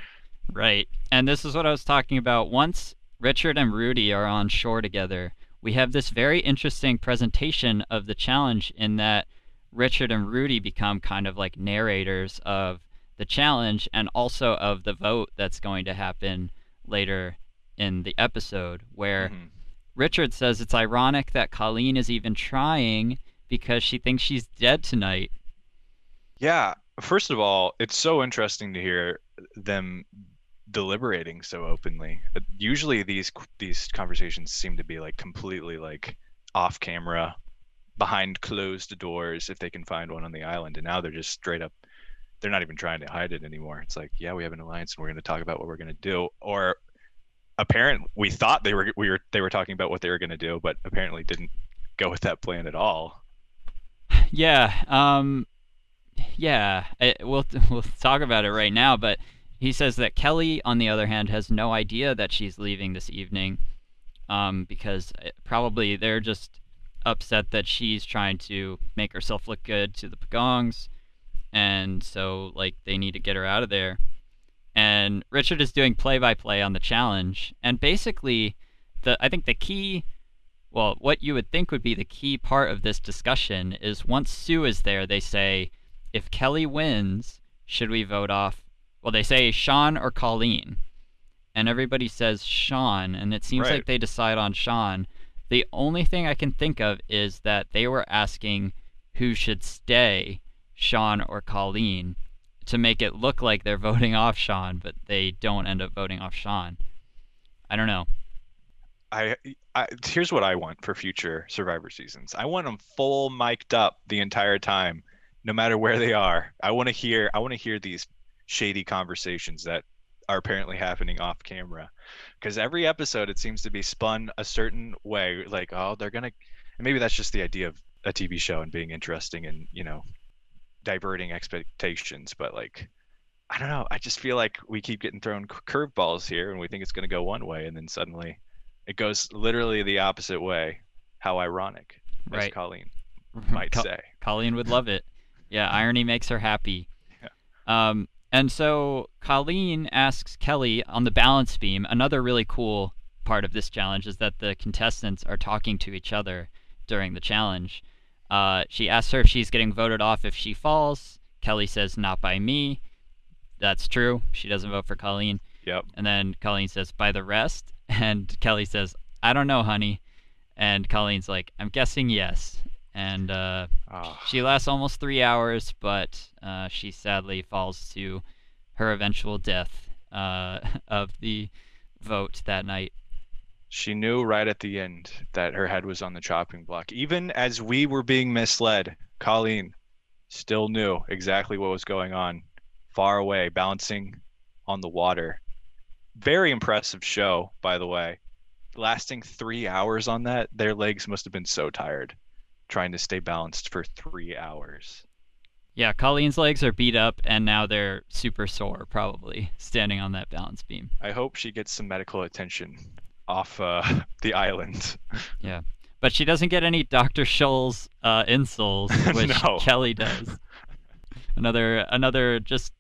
Right. And this is what I was talking about. Once Richard and Rudy are on shore together, we have this very interesting presentation of the challenge in that Richard and Rudy become kind of like narrators of the challenge and also of the vote that's going to happen later in the episode, where Mhm. Richard says it's ironic that Colleen is even trying because she thinks she's dead tonight. Yeah, first of all, it's so interesting to hear them deliberating so openly. Usually these these conversations seem to be like completely like off camera, behind closed doors if they can find one on the island, and now they're just straight up they're not even trying to hide it anymore. It's like, yeah, we have an alliance and we're going to talk about what we're going to do or apparent we thought they were we were they were talking about what they were going to do, but apparently didn't go with that plan at all. *sighs* Yeah, um, yeah, I, we'll *laughs* we'll talk about it right now. But he says that Kelly, on the other hand, has no idea that she's leaving this evening, um, because uh, probably they're just upset that she's trying to make herself look good to the Pagongs, and so like they need to get her out of there. And Richard is doing play-by-play on the challenge, and basically, the I think the key well, what you would think would be the key part of this discussion is once Sue is there, they say, if Kelly wins, should we vote off? Well, they say Sean or Colleen. And everybody says Sean, and it seems Right. like they decide on Sean. The only thing I can think of is that they were asking who should stay, Sean or Colleen, to make it look like they're *laughs* voting off Sean, but they don't end up voting off Sean. I don't know. I, I here's what I want for future Survivor seasons. I want them full mic'd up the entire time, no matter where they are. I want to hear. I want to hear these shady conversations that are apparently happening off camera, because every episode it seems to be spun a certain way. Like, oh, they're gonna. And maybe that's just the idea of a TV show and being interesting and you know, diverting expectations. But like, I don't know. I just feel like we keep getting thrown curveballs here, and we think it's gonna go one way, and then suddenly it goes literally the opposite way. How ironic, as Right. Colleen mm-hmm. might Co- say. Colleen would love it. Yeah, irony makes her happy. Yeah. Um, and so Colleen asks Kelly on the balance beam. Another really cool part of this challenge is that the contestants are talking to each other during the challenge. Uh, she asks her if she's getting voted off if she falls. Kelly says, "Not by me." That's true. She doesn't vote for Colleen. Yep. And then Colleen says, "By the rest." *laughs* And Kelly says, "I don't know, honey." And Colleen's like, "I'm guessing yes." And uh, Ah, she lasts almost three hours, but uh, she sadly falls to her eventual death uh, *laughs* of the vote that night. she knew right at the end that her head was on the chopping block. Even as we were being misled, Colleen still knew exactly what was going on. Far away, bouncing on the water. Very impressive show, by the way. Lasting three hours on that, their legs must have been so tired trying to stay balanced for three hours. Yeah, Colleen's legs are beat up, and now they're super sore, probably standing on that balance beam. I hope she gets some medical attention off uh, *laughs* the island. *laughs* Yeah, but she doesn't get any Dr. Scholl's uh, insoles, *laughs* which No. Kelly does. Another, another just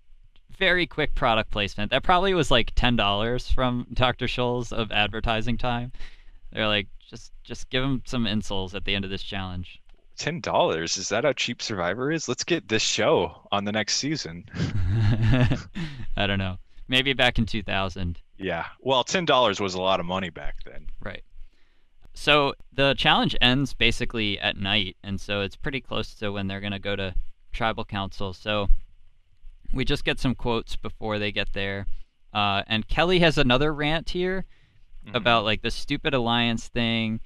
very quick product placement. That probably was like ten dollars from Dr. Scholl's of advertising time. They're like, just just give him some insoles at the end of this challenge. Ten dollars? Is that how cheap Survivor is? Let's get this show on the next season. *laughs* I don't know. Maybe back in 2000. Yeah. Well, ten dollars was a lot of money back then. Right. So the challenge ends basically at night, and so it's pretty close to when they're gonna go to tribal council. So we just get some quotes before they get there. Uh, and Kelly has another rant here Mhm. about like the stupid alliance thing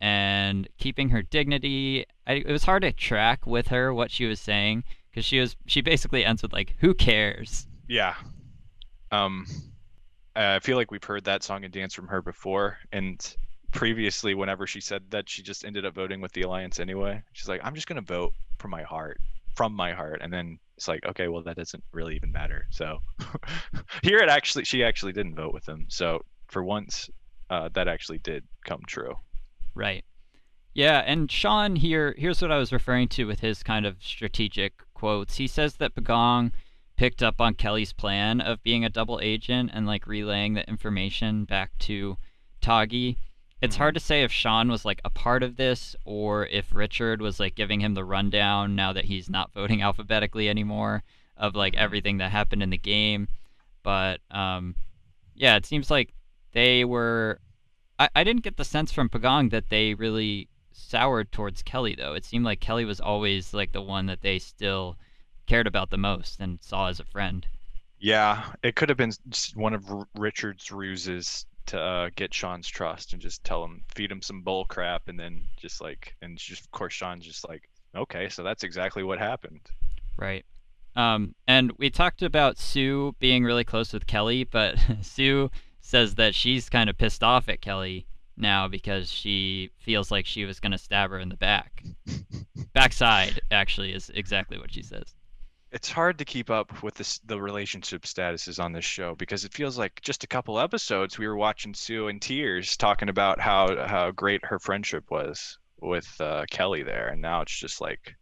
and keeping her dignity. I, it was hard to track with her what she was saying because she was she basically ends with like, "Who cares?" Yeah. Um, I feel like we've heard that song and dance from her before, and previously, whenever she said that, she just ended up voting with the alliance anyway. She's like, "I'm just gonna vote from my heart, from my heart," and then it's like, okay, well, that doesn't really even matter. So *laughs* here, it actually, she actually didn't vote with him. So for once, uh, that actually did come true. Right. Yeah, and Sean here here's what I was referring to with his kind of strategic quotes. He says that Pagong picked up on Kelly's plan of being a double agent and like relaying the information back to Tagi. It's Mhm. hard to say if Sean was like a part of this or if Richard was like giving him the rundown now that he's not voting *laughs* alphabetically anymore of like Mhm. everything that happened in the game. But um yeah, it seems like they were I, I didn't get the sense from Pagong that they really soured towards Kelly though. It seemed like Kelly was always like the one that they still cared about the most and saw as a friend. Yeah, it could have been one of R- Richard's ruses to uh, get Sean's trust and just tell him, feed him some bull crap, and then just like, and just of course Sean's just like, okay, so that's exactly what happened. Right. Um, and we talked about Sue being really close with Kelly, but *laughs* Sue says that she's kind of pissed off at Kelly now because she feels like she was going to stab her in the back. Backside, actually, is exactly what she says. It's hard to keep up with this the relationship statuses on this show because it feels like just a couple episodes we were watching Sue in tears talking about how how great her friendship was with uh, Kelly there, and now it's just like.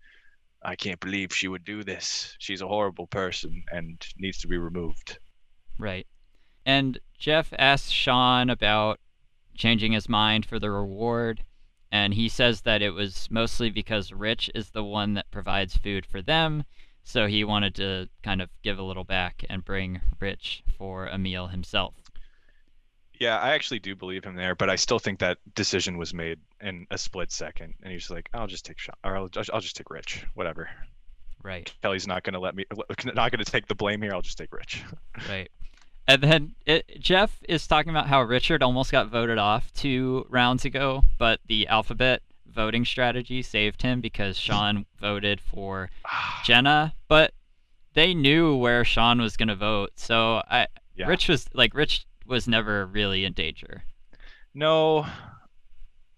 I can't believe she would do this. She's a horrible person and needs to be removed. Right. And Jeff asks Sean about changing his mind for the reward, and he says that it was mostly because Rich is the one that provides food for them, so he wanted to kind of give a little back and bring Rich for a meal himself. Yeah, I actually do believe him there, but I still think that decision was made in a split second, and he's like, "I'll just take Sean, or I'll, I'll just take Rich, whatever." Right. Kelly's not gonna let me, *laughs* not gonna take the blame here. I'll just take Rich. *laughs* Right. And then it, Jeff is talking about how Richard almost got voted off two rounds ago, but the alphabet voting strategy saved him because Sean voted for *sighs* Jenna, but they knew where Sean was going to vote. So I yeah. Rich was like Rich was never really in danger. No.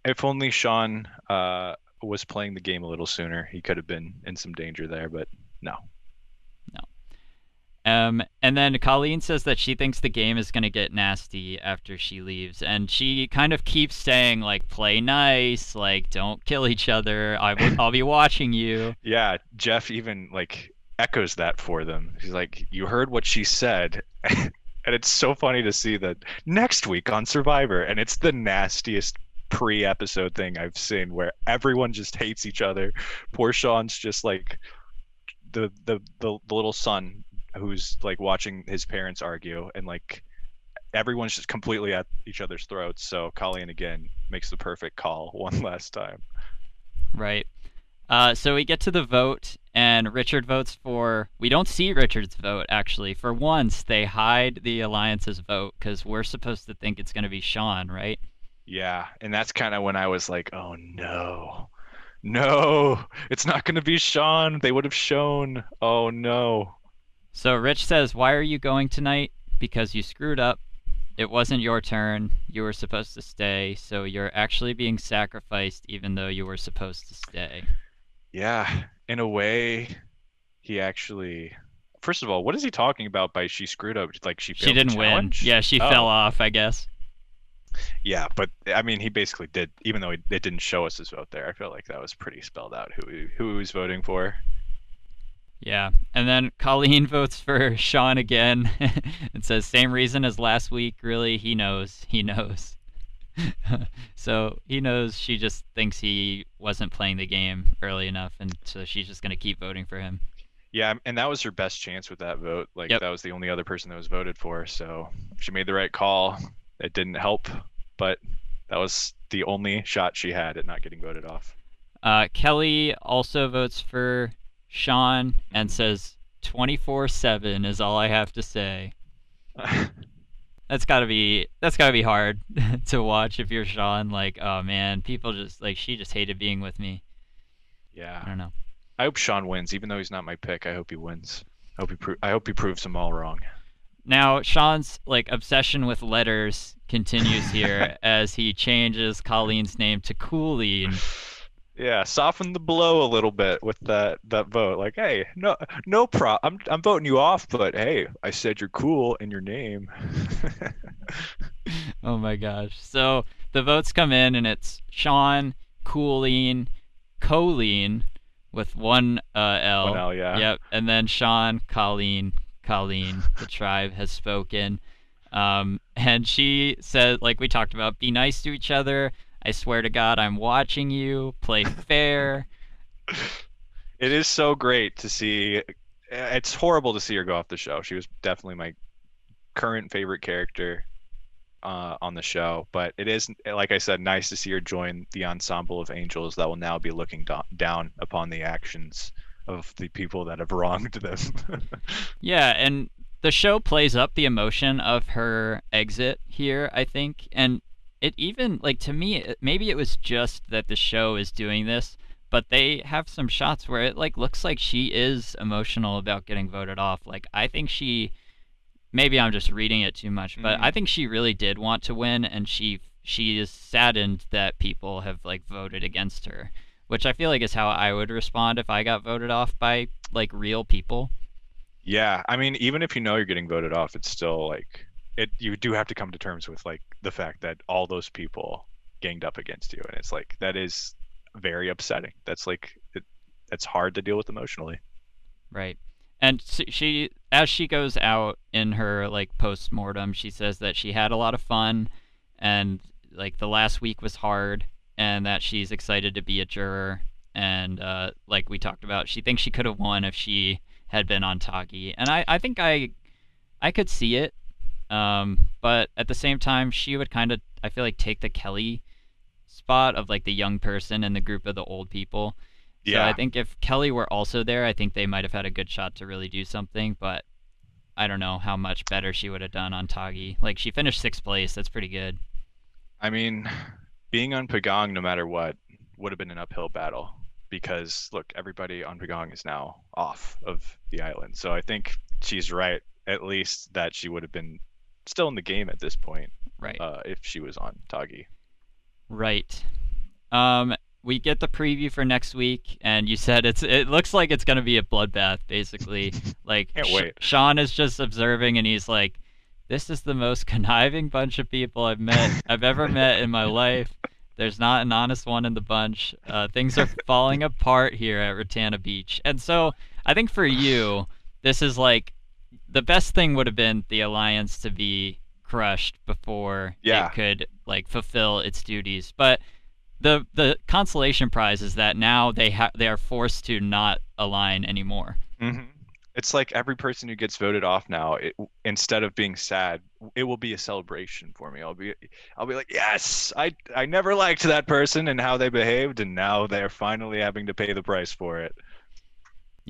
If only Sean uh, was playing the game a little sooner, he could have been in some danger there. But no. Um, and then Colleen says that she thinks the game is going to get nasty after she leaves. And she kind of keeps saying, like, play nice, like, don't kill each other. I will, I'll be watching you. *laughs* Yeah, Jeff even like echoes that for them. He's like, "You heard what she said." *laughs* And it's so funny to see that next week on Survivor, and it's the nastiest pre-episode thing I've seen, where everyone just hates each other. Poor Sean's just like the the the, the little son who's like watching his parents argue, and like everyone's just completely at each other's throats. So Colleen again makes the perfect call *laughs* one last time. Right. Uh, so we get to the vote, and Richard votes for. We don't see Richard's vote, actually. For once, they hide the Alliance's vote because we're supposed to think it's going to be Sean, right? Yeah, and that's kind of when I was like, "Oh no, no, it's not going to be Sean. They would have shown. Oh no." So Rich says, Why are you going tonight? Because you screwed up. It wasn't your turn. You were supposed to stay, so you're actually being sacrificed even though you were supposed to stay. Yeah, in a way, he actually. First of all, what is he talking about by she screwed up? Like she She didn't win. Yeah, she Oh, fell off, I guess. Yeah, but I mean, he basically did. Even though it, it didn't show us his vote there, I feel like that was pretty spelled out who he, who he was voting for. Yeah. And then Colleen *laughs* votes for Sean again. *laughs* and says same reason as last week. Really, he knows. He knows. *laughs* so he knows she just thinks he wasn't playing the game early enough, and so she's just gonna keep voting for him. Yeah, and that was her best chance with that vote. Like Yep. that was the only other person that was voted for, so she made the right call. It didn't help, but that was the only shot she had at not getting voted off. Uh, Kelly also votes for Sean and says 24/7 is all I have to say. *laughs* That's gotta be that's gotta be hard *laughs* to watch if you're Sean. Like, oh man, people just like she just hated being with me. Yeah, I don't know. I hope Sean wins, even though he's not my pick. I hope he wins. I hope he pro- I hope he proves them all wrong. Now Sean's like obsession with letters continues here *laughs* as he changes Colleen's name to Cooleen. Yeah, soften the blow a little bit with that that vote. Like, hey, no no pro I'm I'm voting you off, but hey, I said you're cool in your name. *laughs* Oh my gosh. So the votes come in and it's Sean, Cooleen, Colleen with one uh, L. One L, yeah. Yep. And then Sean, Colleen, Colleen. The tribe has spoken. Um, and she said, like we talked about, be nice to each other. I swear to God, I'm watching you. Play fair. *laughs* It is so great to see. It's horrible to see her go off the show. She was definitely my current favorite character uh, on the show, but it is, like I said, nice to see her join the ensemble of angels that will now be looking do- down upon the actions of the people that have wronged them. *laughs* Yeah, and the show plays up the emotion of her exit here, I think. And it even, like, to me, it, maybe it was just that the show is doing this, but they have some shots where it, like, looks like she is emotional about getting voted off. Like, I think she, maybe I'm just reading it too much, but Mhm. I think she really did want to win, and she she is saddened that people have like voted against her, which I feel like is how I would respond if I got voted off by like real people. Yeah, I mean, even if you know you're getting voted off, it's still like it. You do have to come to terms with like the fact that all those people ganged up against you, and it's like that is very upsetting. That's like it, that's hard to deal with emotionally. Right. And she, as she goes out in her like post mortem, she says that she had a lot of fun, and like the last week was hard, and that she's excited to be a juror. And uh, like we talked about, she thinks she could have won if she had been on Tagi. And I, I think I, I could see it. Um, but at the same time, she would kind of, I feel like, take the Kelly spot of like the young person in the group of the old people. Yeah. So I think if Kelly were also there, I think they might have had a good shot to really do something, but I don't know how much better she would have done on Tagi. Like she finished sixth place, that's pretty good. I mean, *sighs* being on Pagong, no matter what, would have been an uphill battle because look, everybody on Pagong is now off of the island. So I think she's right, at least that she would have been still in the game at this point Right. uh, if she was on Tagi. Right. Um we get the preview for next week and you said it's it looks like it's going to be a bloodbath basically. *laughs* like Can't Sh- Sean is just observing and he's like this is the most *laughs* conniving bunch of people I've met I've ever met in my *laughs* life. There's not an honest one in the bunch. Uh, things are falling apart here at Rattana Beach. And so I think for you, this is like the best thing would have been the alliance to be crushed before Yeah. it could like fulfill its duties. But the the consolation prize is that now they ha- they are forced to not align anymore. hmm It's like every person who gets voted off now, it, instead of being sad, it will be a celebration for me. I'll be, I'll be like, yes, I, I never liked that person and how they behaved, and now they're finally having to pay the price for it.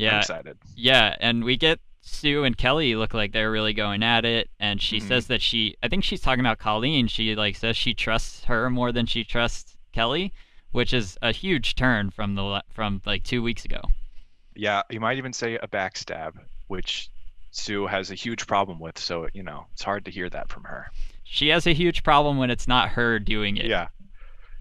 I'm Yeah, excited. Yeah, and we get Sue and Kelly look like they're really going at it, and she Mhm. says that she, I think she's talking about Colleen. She like says she trusts her more than she trusts Kelly, which is a huge turn from the from like two weeks ago. Yeah, you might even say a backstab, which Sue has a huge problem with. So you know, it's hard to hear that from her. She has a huge problem when it's not her doing it. Yeah,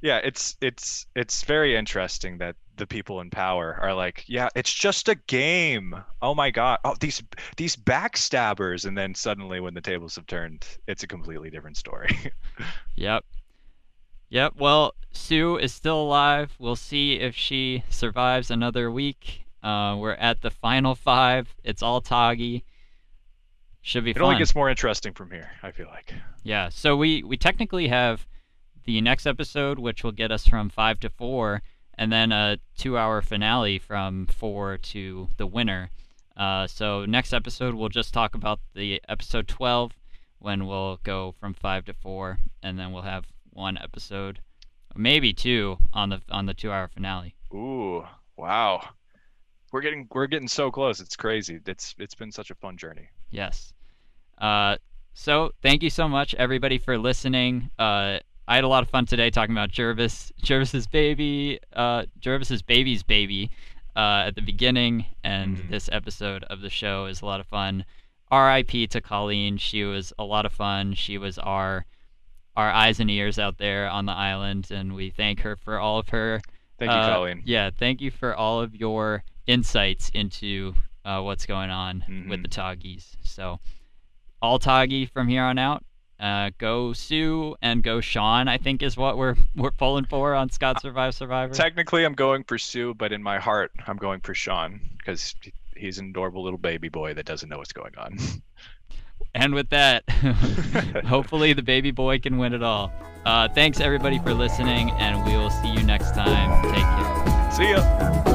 yeah. It's it's it's very interesting that the people in power are like, yeah, it's just a game. Oh my god, oh these these backstabbers, and then suddenly when the tables have turned, it's a completely different story. *laughs* Yep. Yep. Well, Sue is still alive. We'll see if she survives another week. Uh, we're at the final five. It's all Tagi. Should be It fun. only gets more interesting from here. I feel like. Yeah, so we we technically have the next episode, which will get us from five to four, and then a two-hour finale from four to the winner. Uh, so next episode we'll just talk about the episode twelve, when we'll go from five to four, and then we'll have one episode, maybe two, on the on the two-hour finale. Ooh, wow. We're getting we're getting so close. It's crazy. It's it's been such a fun journey. Yes. Uh, so thank you so much, everybody, for listening. Uh, I had a lot of fun today talking about Gervase, Gervase's baby, uh, Gervase's baby's baby, uh, at the beginning, and Mhm. this episode of the show is a lot of fun. R.I.P. to Colleen. She was a lot of fun. She was our our eyes and ears out there on the island, and we thank her for all of her Thank you, uh, Colleen. Yeah, thank you for all of your insights into uh, what's going on with Mhm. the Tagis. So, all Tagi from here on out. Uh, go Sue and go Sean. I think is what we're *laughs* we're pulling for on Scott Survive Survivor. Technically, I'm going for Sue, but in my heart, I'm going for Sean because he's an adorable little baby boy that doesn't know what's going on. *laughs* And with that, *laughs* hopefully the baby boy can win it all. Uh, thanks everybody for listening, and we will see you next time. Take care. See ya.